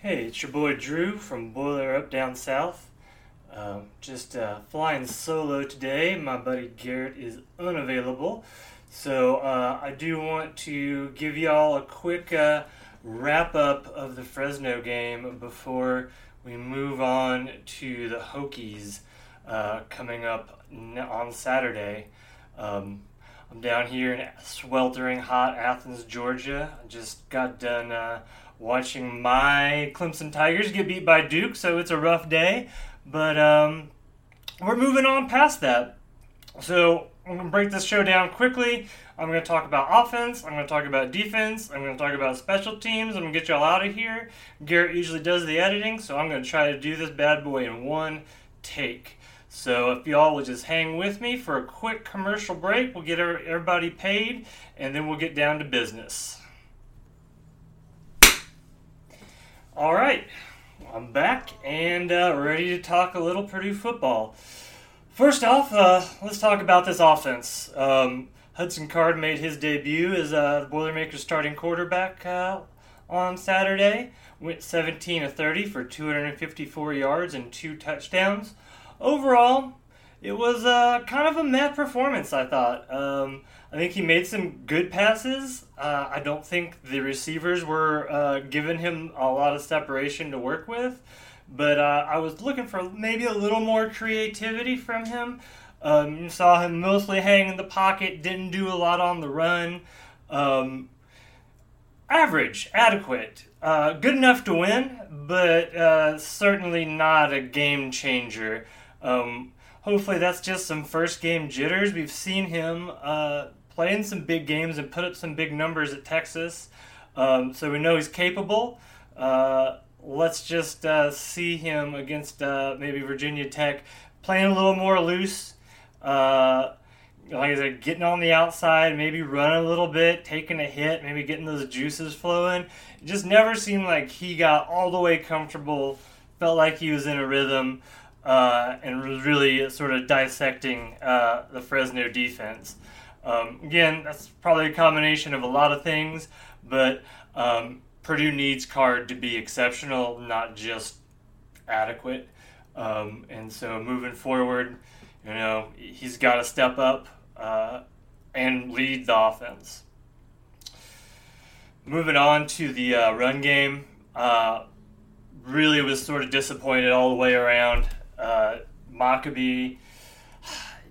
Hey, it's your boy Drew from Boiler Up Down South. Um, just uh, flying solo today. My buddy Garrett is unavailable. So uh, I do want to give y'all a quick uh, wrap up of the Fresno game before we move on to the Hokies uh, coming up on Saturday. Um, I'm down here in sweltering hot Athens, Georgia. I just got done uh, watching my Clemson Tigers get beat by Duke, so it's a rough day. But um, we're moving on past that. So I'm going to break this show down quickly. I'm going to talk about offense. I'm going to talk about defense. I'm going to talk about special teams. I'm going to get y'all out of here. Garrett usually does the editing, so I'm going to try to do this bad boy in one take. So if y'all will just hang with me for a quick commercial break, we'll get everybody paid, and then we'll get down to business. All right, I'm back and uh, ready to talk a little Purdue football. First off, uh, let's talk about this offense. Um, Hudson Card made his debut as uh, the Boilermakers starting quarterback uh, on Saturday. Went 17 to 30 for 254 yards and two touchdowns overall, it was uh, kind of a meh performance, I thought. Um, I think he made some good passes. Uh, I don't think the receivers were uh, giving him a lot of separation to work with, but uh, I was looking for maybe a little more creativity from him. Um, you saw him mostly hang in the pocket, didn't do a lot on the run. Um, average, adequate, uh, good enough to win, but uh, certainly not a game changer. Um, hopefully, that's just some first game jitters. We've seen him uh, play in some big games and put up some big numbers at Texas, um, so we know he's capable. Uh, let's just uh, see him against uh, maybe Virginia Tech playing a little more loose. Uh, like I said, getting on the outside, maybe running a little bit, taking a hit, maybe getting those juices flowing. It just never seemed like he got all the way comfortable, felt like he was in a rhythm uh, and was really sort of dissecting uh, the Fresno defense. Um, again, that's probably a combination of a lot of things, but um, Purdue needs Card to be exceptional, not just adequate. Um, and so moving forward, you know, he's got to step up uh, and lead the offense. Moving on to the uh, run game, uh, really was sort of disappointed all the way around. Uh, Mockobee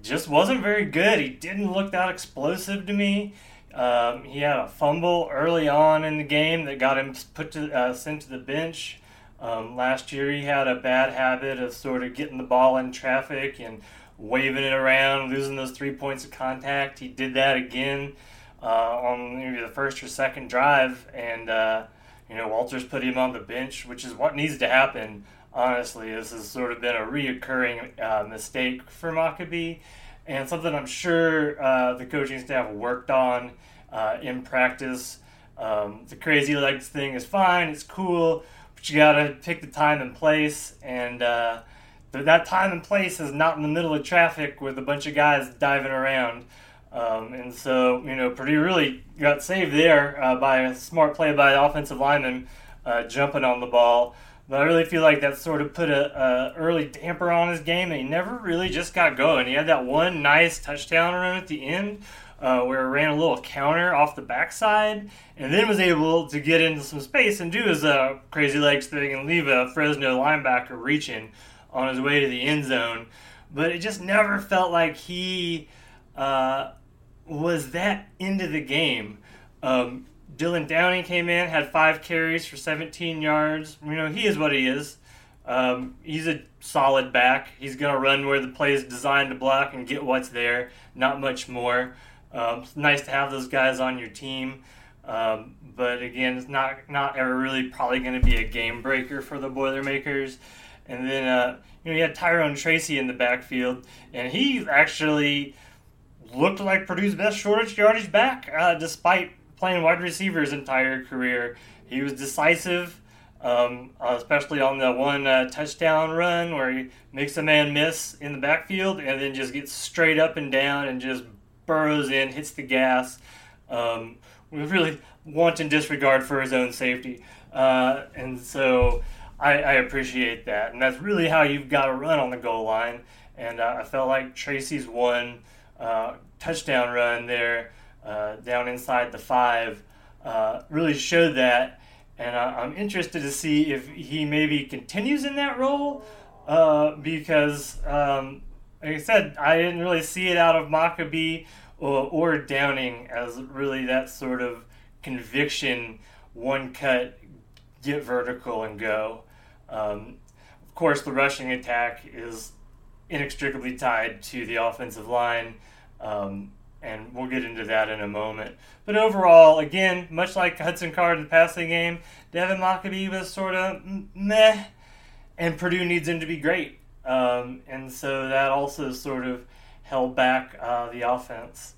just wasn't very good. He didn't look that explosive to me. Um, he had a fumble early on in the game that got him put to uh, sent to the bench. Um, last year, he had a bad habit of sort of getting the ball in traffic and waving it around, losing those three points of contact. He did that again uh, on maybe the first or second drive, and uh, you know Walters put him on the bench, which is what needs to happen honestly. This has sort of been a reoccurring uh, mistake for Mockobee, and something I'm sure uh, the coaching staff worked on uh, in practice. Um, the crazy legs thing is fine, it's cool, but you gotta pick the time and place, and uh, that time and place is not in the middle of traffic with a bunch of guys diving around. Um, and so, you know, Purdue really got saved there uh, by a smart play by the offensive lineman uh, jumping on the ball. But I really feel like that sort of put a, a, early damper on his game, and he never really just got going. He had that one nice touchdown run at the end, uh, where he ran a little counter off the backside, and then was able to get into some space and do his uh, crazy legs thing and leave a Fresno linebacker reaching on his way to the end zone. But it just never felt like he uh, was that into the game. Um, Dylan Downing came in, had five carries for 17 yards. You know, he is what he is. Um, he's a solid back. He's going to run where the play is designed to block and get what's there, not much more. Um, it's nice to have those guys on your team. Um, but again, it's not not ever really probably going to be a game breaker for the Boilermakers. And then uh, you know you had Tyrone Tracy in the backfield, and he actually looked like Purdue's best shortest yardage back, uh, despite playing wide receiver his entire career. He was decisive, um, especially on the one uh, touchdown run where he makes a man miss in the backfield and then just gets straight up and down and just burrows in, hits the gas. Um, with really wanton disregard for his own safety. Uh, and so I, I, appreciate that. And that's really how you've got to run on the goal line. And uh, I felt like Tracy's one uh, touchdown run there uh, down inside the five uh, really showed that. And I'm interested to see if he maybe continues in that role uh, because, um, like I said, I didn't really see it out of Mockobee or, or Downing as really that sort of conviction, one cut, get vertical and go. Um, of course, the rushing attack is inextricably tied to the offensive line, um, and we'll get into that in a moment. But overall, again, much like Hudson Card in the passing game, Devin Mockobee was sort of meh, and Purdue needs him to be great. Um, and so that also sort of held back uh, the offense.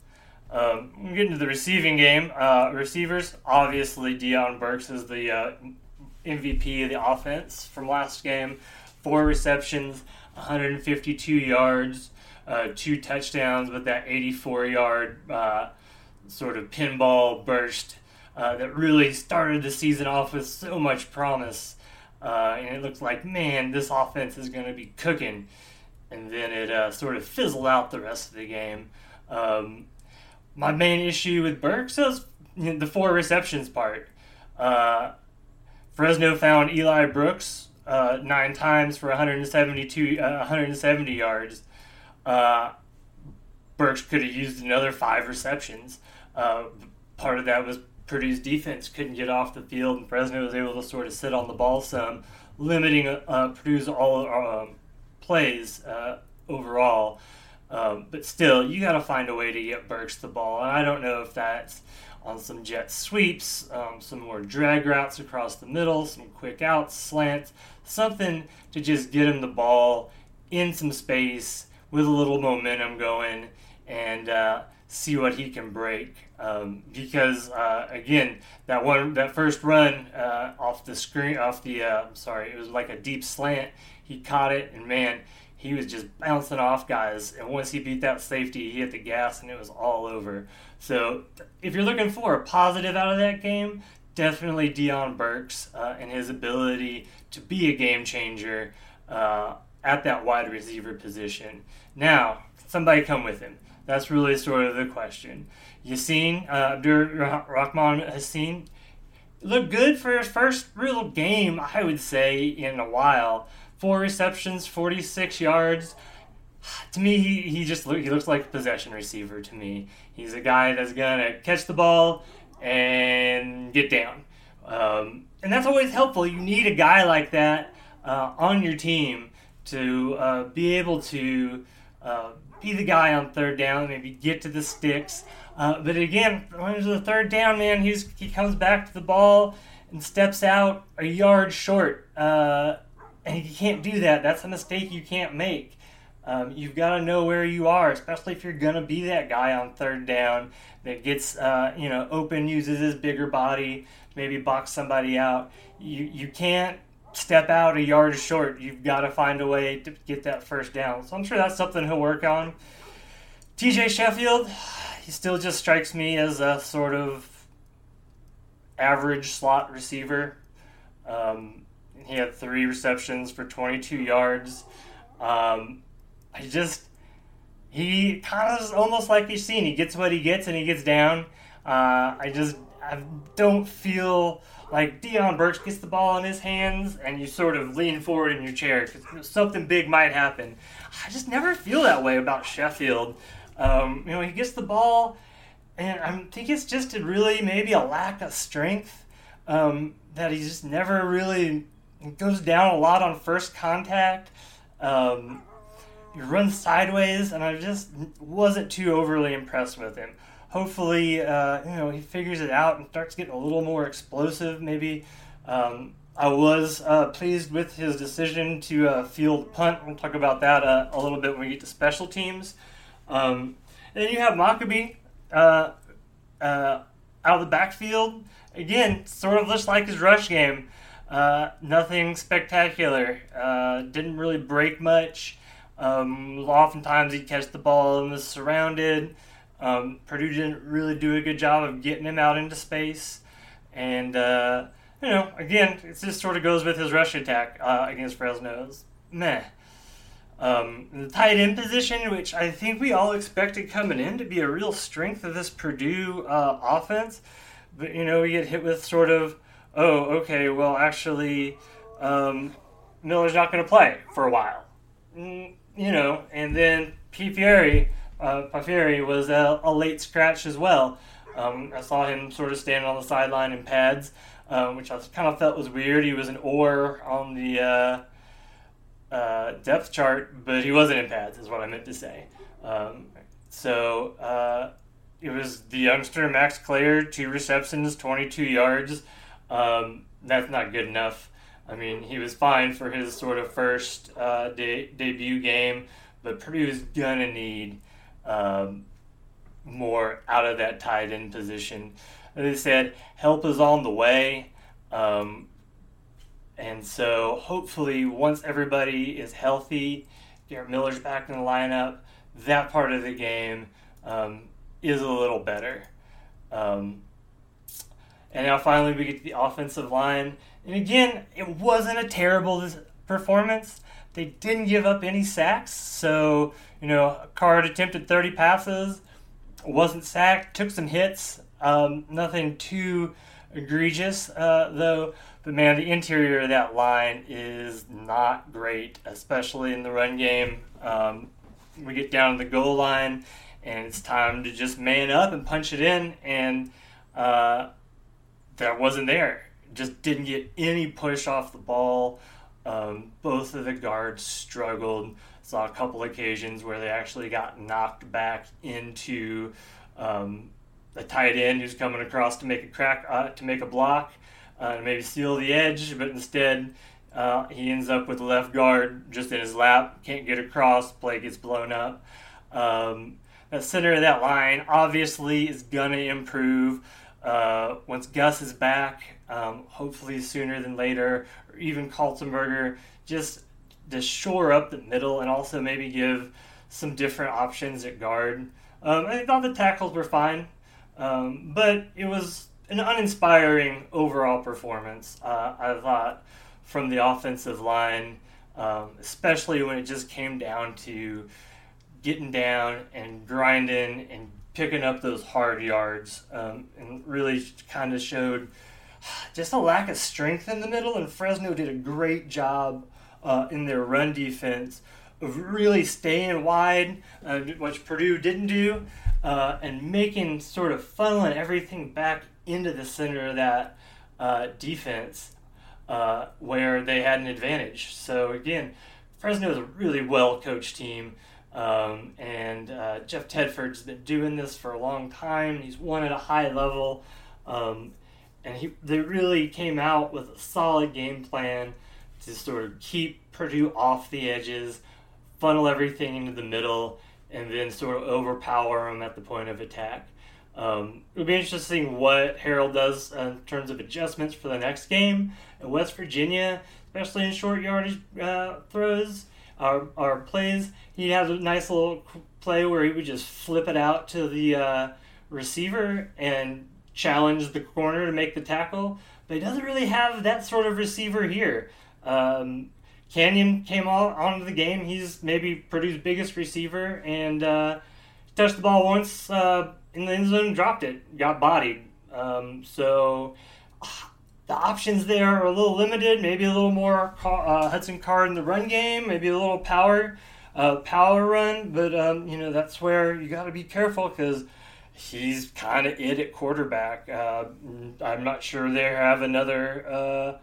Um, into the receiving game. Uh, receivers, obviously, Deion Burks is the uh, MVP of the offense from last game. Four receptions, 152 yards, uh, two touchdowns with that 84 yard uh, sort of pinball burst uh, that really started the season off with so much promise. Uh, and it looked like, man, this offense is going to be cooking. And then it uh, sort of fizzled out the rest of the game. Um, my main issue with Burks is the four receptions part. Uh, Fresno found Eli Brooks nine times for 172, uh, 170 yards. Uh, Burks could have used another five receptions. Uh, part of that was Purdue's defense couldn't get off the field, and Fresno was able to sort of sit on the ball some, limiting uh, Purdue's all um, plays uh, overall. Um, but still, you got to find a way to get Burks the ball, and I don't know if that's on some jet sweeps, um, some more drag routes across the middle, some quick outs, slants, something to just get him the ball in some space with a little momentum going and uh, see what he can break. Um, because uh, again, that one, that first run uh, off the screen, off the, uh, sorry, it was like a deep slant. He caught it, and man, he was just bouncing off guys. And once he beat that safety, he hit the gas, and it was all over. So if you're looking for a positive out of that game, definitely Deion Burks uh, and his ability to be a game changer uh, at that wide receiver position. Now, somebody come with him. That's really sort of the question. Yaseen, uh, Abdur Rahman Hassan, looked good for his first real game, I would say, in a while. Four receptions, 46 yards to me, he, he just look, he looks like a possession receiver to me. He's a guy that's gonna catch the ball and get down, um, and that's always helpful. You need a guy like that uh, on your team to uh, be able to uh, be the guy on third down, maybe get to the sticks. Uh, but again, when there's a third down, man, he's he comes back to the ball and steps out a yard short, uh, and you can't do that. That's a mistake you can't make. Um, you've got to know where you are, especially if you're to be that guy on third down that gets uh, you know open, uses his bigger body, maybe box somebody out. You you can't step out a yard short. You've got to find a way to get that first down. So I'm sure that's something he'll work on. TJ Sheffield, he still just strikes me as a sort of average slot receiver. Um, he had three receptions for 22 yards. Um, I just he kind of almost like you've seen. He gets what he gets and he gets down. Uh, I just I don't feel like Deion Burks gets the ball in his hands and you sort of lean forward in your chair because something big might happen. I just never feel that way about Sheffield. Um, you know, he gets the ball, and I think it's just a really maybe a lack of strength um, that he just never really goes down a lot on first contact. Um, he runs sideways, and I just wasn't too overly impressed with him. Hopefully, uh, you know, he figures it out and starts getting a little more explosive. Maybe um, I was uh, pleased with his decision to uh, field punt. We'll talk about that uh, a little bit when we get to special teams. Um, and then you have Mockobee uh, uh, out of the backfield. Again, sort of just like his rush game. nothing spectacular. didn't really break much. Um, oftentimes he'd catch the ball and was surrounded. Um, Purdue didn't really do a good job of getting him out into space. And uh, you know, again, it just sort of goes with his rush attack uh, against Fresno's. Meh. Um, the tight end position, which I think we all expected coming in to be a real strength of this Purdue uh, offense, but you know we get hit with sort of, oh, okay, well actually, um, Miller's not going to play for a while, mm, you know, and then Piferi, uh, was a, a, late scratch as well. Um, I saw him sort of standing on the sideline in pads, um, which I kind of felt was weird. He was an or on the uh, uh, depth chart, but he wasn't in pads, is what I meant to say. Um, so uh, it was the youngster Max Klare, two receptions, 22 yards. Um, that's not good enough. I mean, he was fine for his sort of first uh, de- debut game, but Purdue's gonna need um, more out of that tight end position. I said, help is on the way. Um, and so hopefully, once everybody is healthy, Garrett Miller's back in the lineup, that part of the game um, is a little better. Um, and now finally, we get to the offensive line. And again, it wasn't a terrible performance. They didn't give up any sacks. So, you know, Card attempted 30 passes, wasn't sacked, took some hits. Um, nothing too egregious, uh, though. But man, the interior of that line is not great, especially in the run game. Um, we get down to the goal line, and it's time to just man up and punch it in, and uh, that wasn't there. Just didn't get any push off the ball. Um, both of the guards struggled. Saw a couple occasions where they actually got knocked back into um, a tight end who's coming across to make a crack uh, to make a block uh, and maybe steal the edge, but instead uh, he ends up with the left guard just in his lap, can't get across, play gets blown up. Um, the center of that line obviously is to improve uh, once Gus is back, um, hopefully sooner than later, or even Kaltenberger, just to shore up the middle and also maybe give some different options at guard. Um, I thought the tackles were fine, um, but it was an uninspiring overall performance. Uh, I thought from the offensive line, um, especially when it just came down to getting down and grinding and picking up those hard yards, um, and really kind of showed just a lack of strength in the middle. And Fresno did a great job uh, in their run defense of really staying wide, uh, which Purdue didn't do, uh, and making sort of funneling everything back into the center of that uh, defense uh, where they had an advantage. So again, Fresno is a really well coached team. Um, and uh, Jeff Tedford's been doing this for a long time. He's won at a high level. Um, and he, they really came out with a solid game plan to sort of keep Purdue off the edges, funnel everything into the middle, and then sort of overpower them at the point of attack. Um, it'll be interesting what Harrell does in terms of adjustments for the next game West Virginia, especially in short yardage uh, throws or, or plays. He has a nice little play where he would just flip it out to the uh, receiver and challenge the corner to make the tackle. But he doesn't really have that sort of receiver here. Um, Canyon came on onto the game. He's maybe Purdue's biggest receiver and uh, touched the ball once uh, in the end zone, dropped it, got bodied. Um, so the options there are a little limited. Maybe a little more uh, Hudson Card in the run game. Maybe a little power, uh, power run. But um, you know that's where you got to be careful because he's kind of it at quarterback. Uh, I'm not sure they have another uh,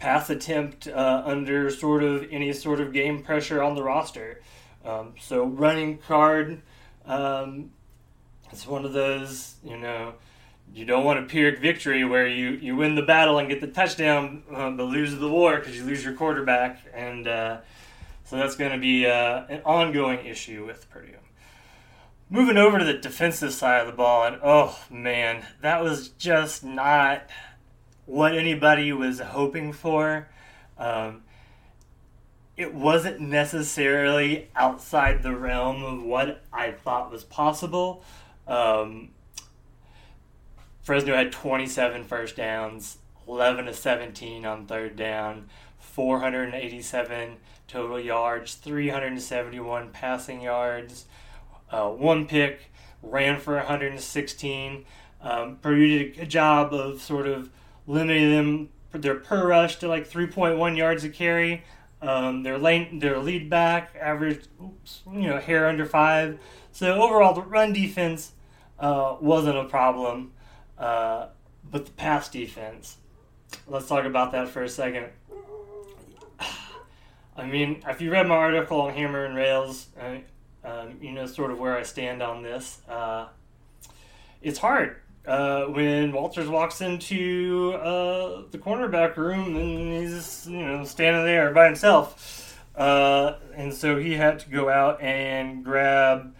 pass attempt uh, under sort of any sort of game pressure on the roster. Um, so running card. Um, it's one of those, you know, you don't want a Pyrrhic victory where you, you win the battle and get the touchdown, uh, but lose the war because you lose your quarterback. And uh, so that's going to be uh, an ongoing issue with Purdue. Moving over to the defensive side of the ball, and oh man, that was just not what anybody was hoping for. Um, it wasn't necessarily outside the realm of what I thought was possible. Um, Fresno had 27 first downs, 11 to 17 on third down, 487 total yards, 371 passing yards, uh, one pick, ran for 116. Um, Purdue did a job of sort of limiting them their per rush to like 3.1 yards a carry. Um, their lane, their lead back averaged, oops, you know, hair under five. So overall, the run defense uh, wasn't a problem, uh, but the pass defense. Let's talk about that for a second. I mean, if you read my article on Hammer and Rails, um, you know sort of where I stand on this. Uh, it's hard uh, when Walters walks into uh, the cornerback room and he's you know standing there by himself, uh, and so he had to go out and grab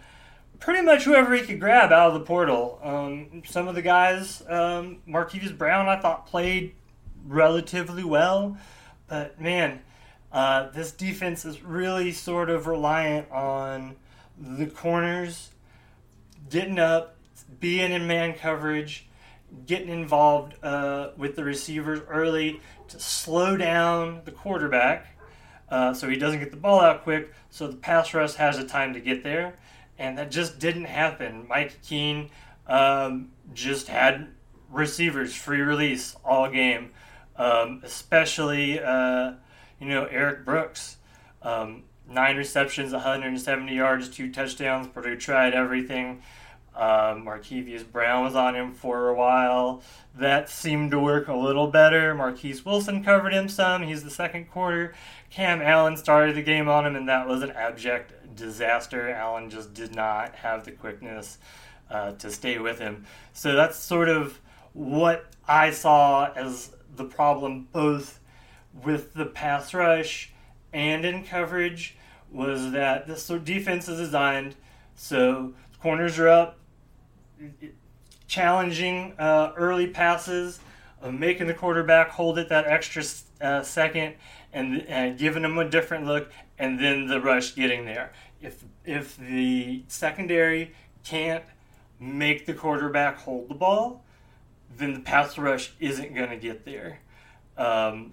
pretty much whoever he could grab out of the portal. Um, some of the guys, um, Markevius Brown, I thought played relatively well, but man. Uh, this defense is really sort of reliant on the corners getting up, being in man coverage, getting involved uh, with the receivers early to slow down the quarterback uh, so he doesn't get the ball out quick, so the pass rush has a time to get there. And that just didn't happen. Mike Keene um, just had receivers free release all game, um, especially uh, you know Eric Brooks. Um, nine receptions, 170 yards, two touchdowns. Purdue tried everything. Um, Markevius Brown was on him for a while. That seemed to work a little better. Marquis Wilson covered him some. He's the second quarter. Cam Allen started the game on him, and that was an abject disaster. Allen just did not have the quickness uh, to stay with him. So that's sort of what I saw as the problem, both with the pass rush and in coverage, was that this defense is designed so corners are up, challenging uh, early passes, uh, making the quarterback hold it that extra uh, second, and, and giving them a different look, and then the rush getting there. If if the secondary can't make the quarterback hold the ball, then the pass rush isn't going to get there. Um,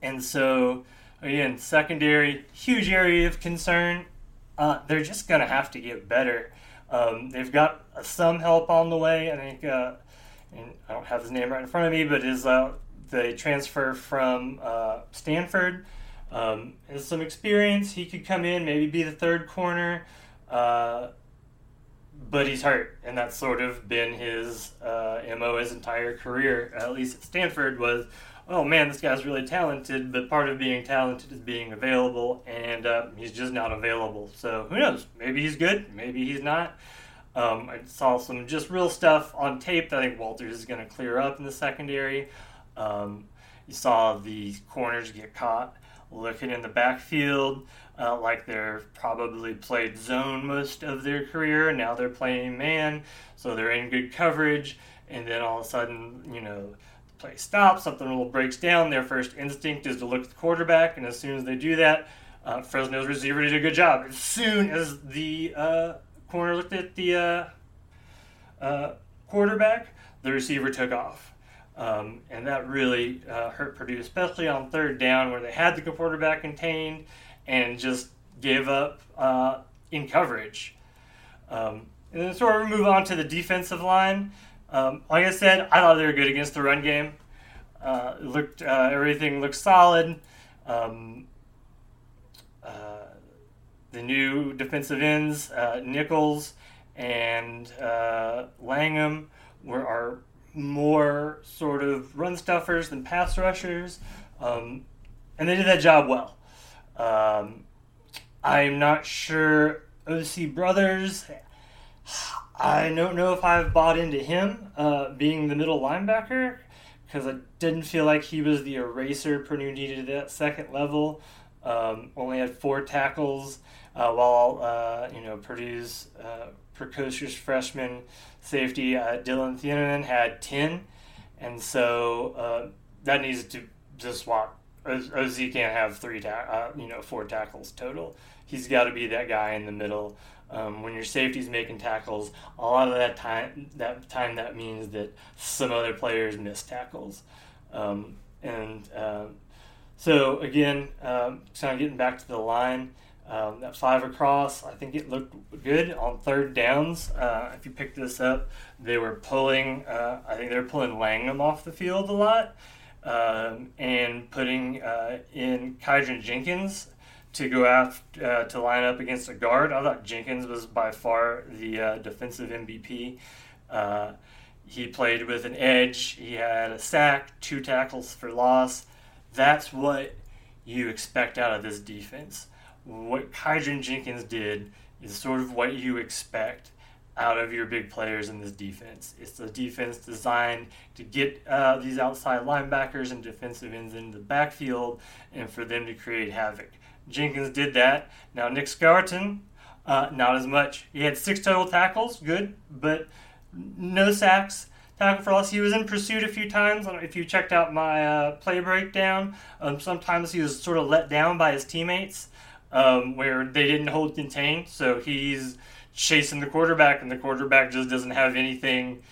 and so, again, secondary, huge area of concern. Uh, they're just going to have to get better. Um, they've got some help on the way. I think, uh, I don't have his name right in front of me, but is uh, the transfer from uh, Stanford. Um, has some experience. He could come in, maybe be the third corner, uh, but he's hurt, and that's sort of been his uh, mo his entire career. At least at Stanford was oh man, this guy's really talented, but part of being talented is being available, and uh, he's just not available. So who knows? Maybe he's good, maybe he's not. Um, I saw some just real stuff on tape that I think Walters is going to clear up in the secondary. Um, you saw the corners get caught looking in the backfield uh, like they're probably played zone most of their career. Now they're playing man, so they're in good coverage, and then all of a sudden, you know, the play stops, something little breaks down, their first instinct is to look at the quarterback, and as soon as they do that, uh, Fresno's receiver did a good job. As soon as the uh, corner looked at the uh, uh quarterback, the receiver took off. Um, and that really uh, hurt Purdue, especially on third down where they had the quarterback contained and just gave up uh, in coverage. Um, and then sort of move on to the defensive line. Um, like I said, I thought they were good against the run game. Uh, looked uh, everything looked solid. Um, uh, the new defensive ends, uh, Nichols and Langham, were are more sort of run stuffers than pass rushers, um, and they did that job well. Um, I'm not sure OC Brothers I don't know if I've bought into him uh, being the middle linebacker because I didn't feel like he was the eraser Purdue needed at that second level. Um, only had four tackles, uh, while uh, you know Purdue's uh, precocious freshman safety uh, Dillon Thieneman had ten, and so uh, that needs to just swap. OC can't have three, ta- uh, you know, four tackles total. He's got to be that guy in the middle. Um, when your safety's making tackles, a lot of that time that time that means that some other players miss tackles. Um, and um, so again, um, kind of getting back to the line, um, that five across, I think it looked good on third downs. Uh, if you pick this up, they were pulling. Uh, I think they were pulling Langham off the field a lot, um, and putting uh, in Kydron Jenkins to go out uh, to line up against a guard. I thought Jenkins was by far the uh, defensive MVP. Uh, he played with an edge. He had a sack, two tackles for loss. That's what you expect out of this defense. What Kydron Jenkins did is sort of what you expect out of your big players in this defense. It's a defense designed to get uh, these outside linebackers and defensive ends into the backfield and for them to create havoc. Jenkins did that. Now, Nic Scourton, uh, not as much. He had six total tackles, good, but no sacks. Tackle for loss. He was in pursuit a few times. If you checked out my uh, play breakdown, um, sometimes he was sort of let down by his teammates um, where they didn't hold contain. So he's chasing the quarterback, and the quarterback just doesn't have anything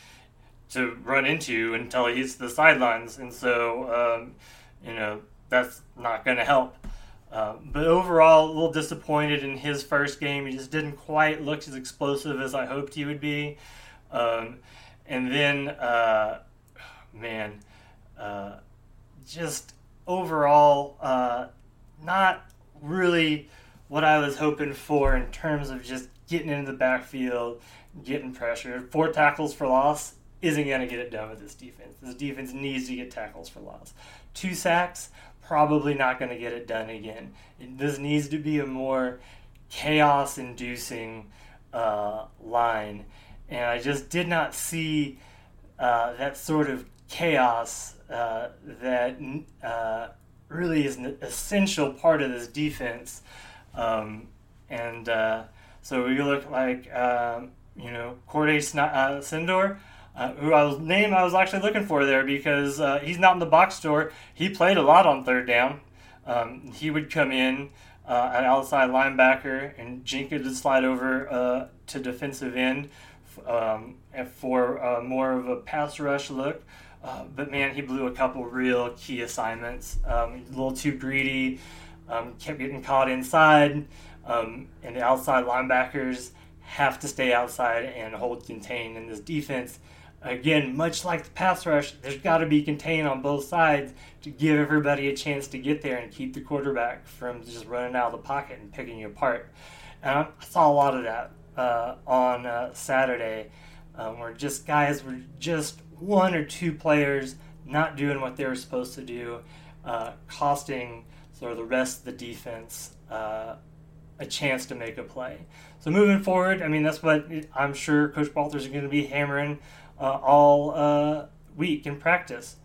to run into until he hits the sidelines. And so, um, you know, that's not going to help. Uh, but overall, a little disappointed in his first game. He just didn't quite look as explosive as I hoped he would be. Um, and then, uh, man, uh, just overall, uh, not really what I was hoping for in terms of just getting into the backfield, getting pressure. Four tackles for loss isn't going to get it done with this defense. This defense needs to get tackles for loss. Two sacks, probably not going to get it done again. This needs to be a more chaos inducing uh, line. And I just did not see uh, that sort of chaos uh, that uh, really is an essential part of this defense. Um, and uh, so we look like, um, you know, Khordae uh, Sydnor uh, who I was name I was actually looking for there because uh, he's not in the box store. He played a lot on third down. Um, he would come in uh, at outside linebacker, and Jenkins would slide over uh, to defensive end um, for uh, more of a pass rush look. Uh, but man, he blew a couple real key assignments. Um, a little too greedy, um, kept getting caught inside, um, and the outside linebackers have to stay outside and hold contained in this defense again, much like the pass rush, there's got to be contained on both sides to give everybody a chance to get there and keep the quarterback from just running out of the pocket and picking you apart. And I saw a lot of that uh, on uh, Saturday, um, where just guys were just one or two players not doing what they were supposed to do, uh, costing sort of the rest of the defense uh, a chance to make a play. So moving forward, I mean that's what I'm sure Coach Walters is going to be hammering uh, all uh, week in practice.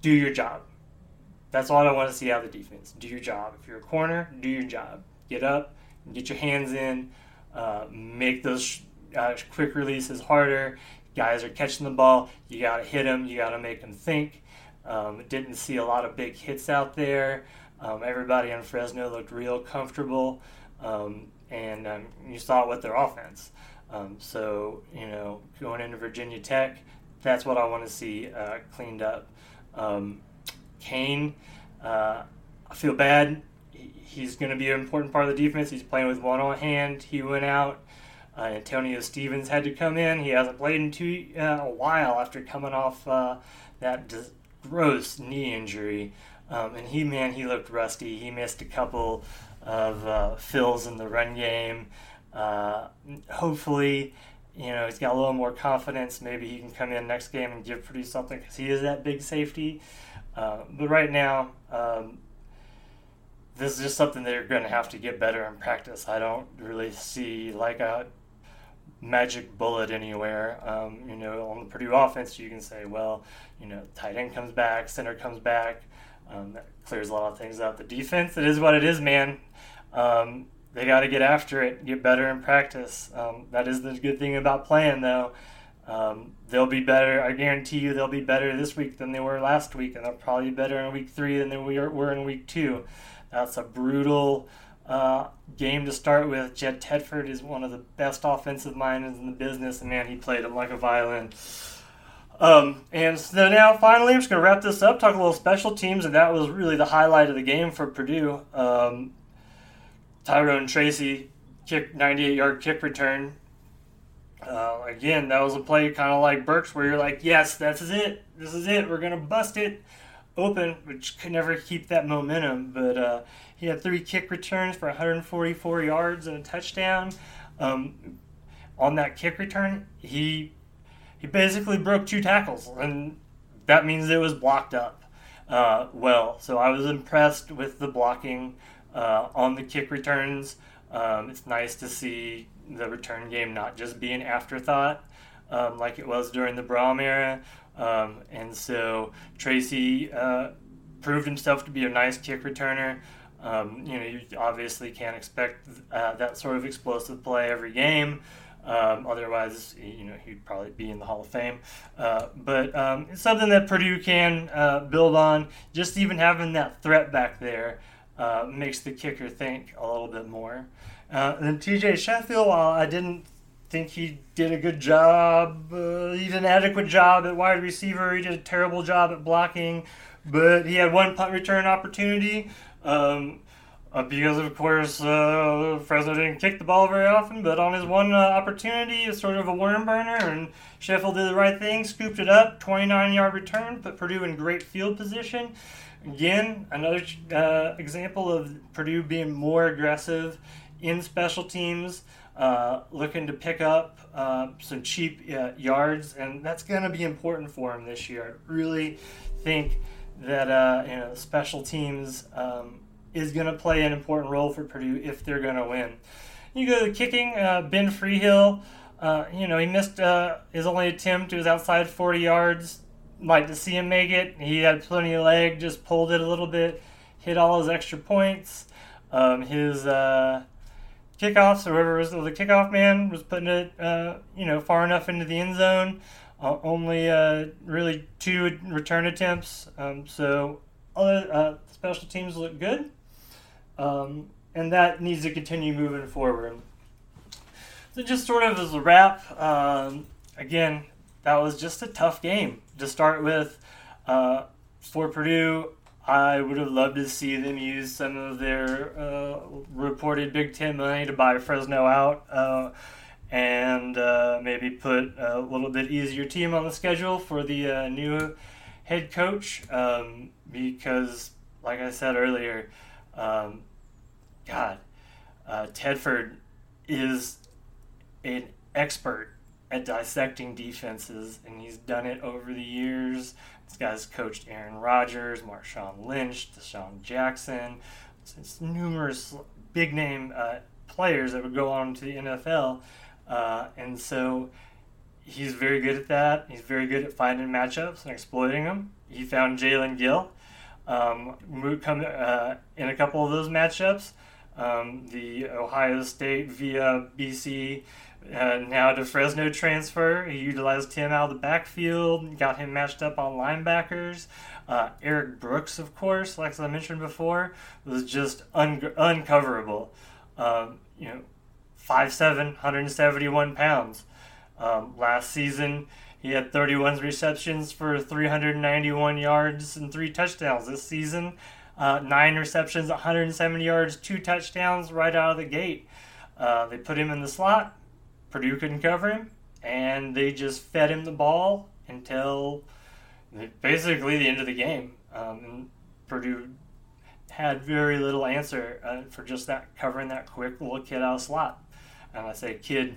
Do your job. That's all I want to see out of the defense. Do your job. If you're a corner, do your job. Get up, get your hands in, uh, make those uh, quick releases harder. Guys are catching the ball. You got to hit them. You got to make them think. Um, didn't see a lot of big hits out there. Um, everybody on Fresno looked real comfortable, um, and um, you saw it with their offense. Um, so, you know, going into Virginia Tech, that's what I want to see uh, cleaned up. Um, Kane, uh, I feel bad. He's going to be an important part of the defense. He's playing with one on hand. He went out. Uh, Antonio Stevens had to come in. He hasn't played in two, uh, a while after coming off uh, that gross knee injury. Um, and he, man, he looked rusty. He missed a couple of uh, fills in the run game. Uh, hopefully, you know, he's got a little more confidence. Maybe he can come in next game and give produce something because he is that big safety. Uh, but right now, um, this is just something they're going to have to get better in practice. I don't really see like a magic bullet anywhere. Um, you know, on the Purdue offense, you can say, well, you know, tight end comes back, center comes back. Um, that clears a lot of things up. The defense, it is what it is, man. Um, they got to get after it, get better in practice. Um, that is the good thing about playing, though. Um, they'll be better. I guarantee you, they'll be better this week than they were last week, and they'll probably be better in week three than they were in week two. That's a brutal uh, game to start with. Jeff Tedford is one of the best offensive minds in the business, and man, he played him like a violin. Um, and so now, finally, I'm just going to wrap this up, talk a little special teams, and that was really the highlight of the game for Purdue. Um, Tyrone Tracy kick 98 yard kick return. Uh, again, that was a play kind of like Burks, where you're like, yes, this is it. This is it. We're going to bust it open, which could never keep that momentum. But uh, he had three kick returns for 144 yards and a touchdown. Um, on that kick return, he he basically broke two tackles, and that means it was blocked up uh, well. So I was impressed with the blocking uh, on the kick returns. Um, it's nice to see the return game not just be an afterthought um, like it was during the Brohm era. Um, and so Tracy uh, proved himself to be a nice kick returner. Um, you know, you obviously can't expect uh, that sort of explosive play every game. Um, otherwise, you know, he'd probably be in the Hall of Fame. Uh, but um, it's something that Purdue can uh, build on. Just even having that threat back there uh, makes the kicker think a little bit more. Uh, and TJ Sheffield, while I didn't think he did a good job, uh, he did an adequate job at wide receiver, he did a terrible job at blocking, but he had one punt return opportunity. Um, uh, because of course uh, Fresno didn't kick the ball very often, but on his one uh, opportunity, it's sort of a worm burner, and Sheffield did the right thing, scooped it up, 29 yard return, put Purdue in great field position. Again, another uh, example of Purdue being more aggressive in special teams, uh, looking to pick up uh, some cheap yards, and that's going to be important for him this year. I really think that you know special teams. Um, is going to play an important role for Purdue if they're going to win. You go to kicking, uh, Ben Freehill. Uh, you know, he missed uh, his only attempt. It was outside 40 yards. Like to see him make it. He had plenty of leg, just pulled it a little bit, hit all his extra points. Um, his uh, kickoffs, whoever was the kickoff man, was putting it, uh, you know, far enough into the end zone. Uh, only really two return attempts. Um, so other special teams look good. Um, and that needs to continue moving forward. So, just sort of as a wrap, um, again, that was just a tough game to start with. Uh, for Purdue, I would have loved to see them use some of their uh, reported Big Ten money to buy Fresno out uh, and uh, maybe put a little bit easier team on the schedule for the uh, new head coach um, because, like I said earlier, um, God, uh, Tedford is an expert at dissecting defenses, and he's done it over the years. This guy's coached Aaron Rodgers, Marshawn Lynch, DeSean Jackson, it's numerous big name uh, players that would go on to the NFL. Uh, and so he's very good at that. He's very good at finding matchups and exploiting them. He found Jaelen Gill um, uh, in a couple of those matchups. Um, the Ohio State via BC uh, now to Fresno transfer. He utilized him out of the backfield, got him matched up on linebackers. Uh, Eric Brooks, of course, like I mentioned before, was just un- uncoverable. Um, you know, 5'7", 171 pounds. Um, last season, he had 31 receptions for 391 yards and three touchdowns. This season, uh, nine receptions, 170 yards, two touchdowns right out of the gate. Uh, they put him in the slot. Purdue couldn't cover him, and they just fed him the ball until basically the end of the game. Um, Purdue had very little answer uh, for just that covering that quick little kid out slot. And I say kid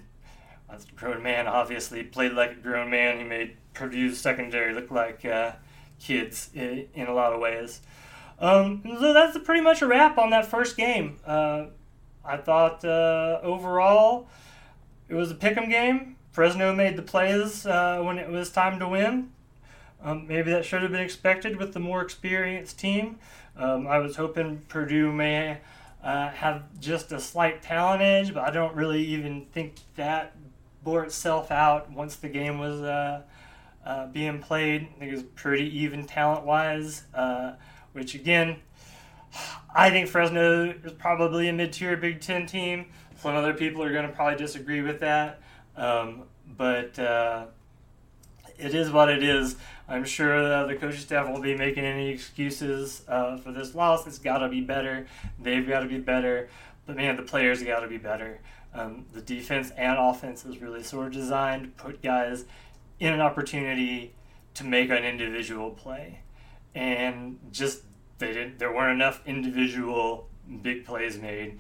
as a grown man, obviously played like a grown man. He made Purdue's secondary look like uh, kids in, in, a lot of ways. Um, so that's pretty much a wrap on that first game. Uh, I thought uh, overall it was a pick'em game. Fresno made the plays uh, when it was time to win. Um, maybe that should have been expected with the more experienced team. Um, I was hoping Purdue may uh, have just a slight talent edge, but I don't really even think that bore itself out once the game was uh, uh, being played. I think it was pretty even talent wise, uh, which again, I think Fresno is probably a mid tier Big Ten team. Some other people are going to probably disagree with that. Um, but uh, it is what it is. I'm sure the coaching staff won't be making any excuses uh, for this loss. It's got to be better. They've got to be better. But man, the players got to be better. Um, the defense and offense is really sort of designed put guys in an opportunity to make an individual play, and just they didn't. There weren't enough individual big plays made.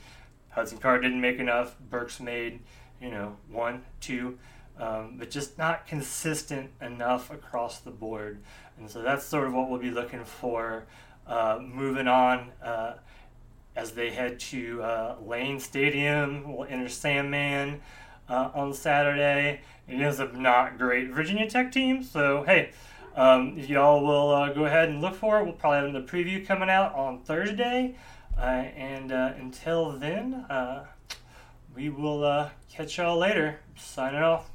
Hudson Card didn't make enough. Burks made, you know, one, two um, but just not consistent enough across the board. And so that's sort of what we'll be looking for uh, moving on uh, as they head to uh, Lane Stadium. We'll enter Sandman uh, on Saturday. It is a not great Virginia Tech team, so hey. Um, y'all will uh, go ahead and look for it, we'll probably have the preview coming out on Thursday. Uh, and uh, until then, uh, we will uh, catch y'all later. Signing off.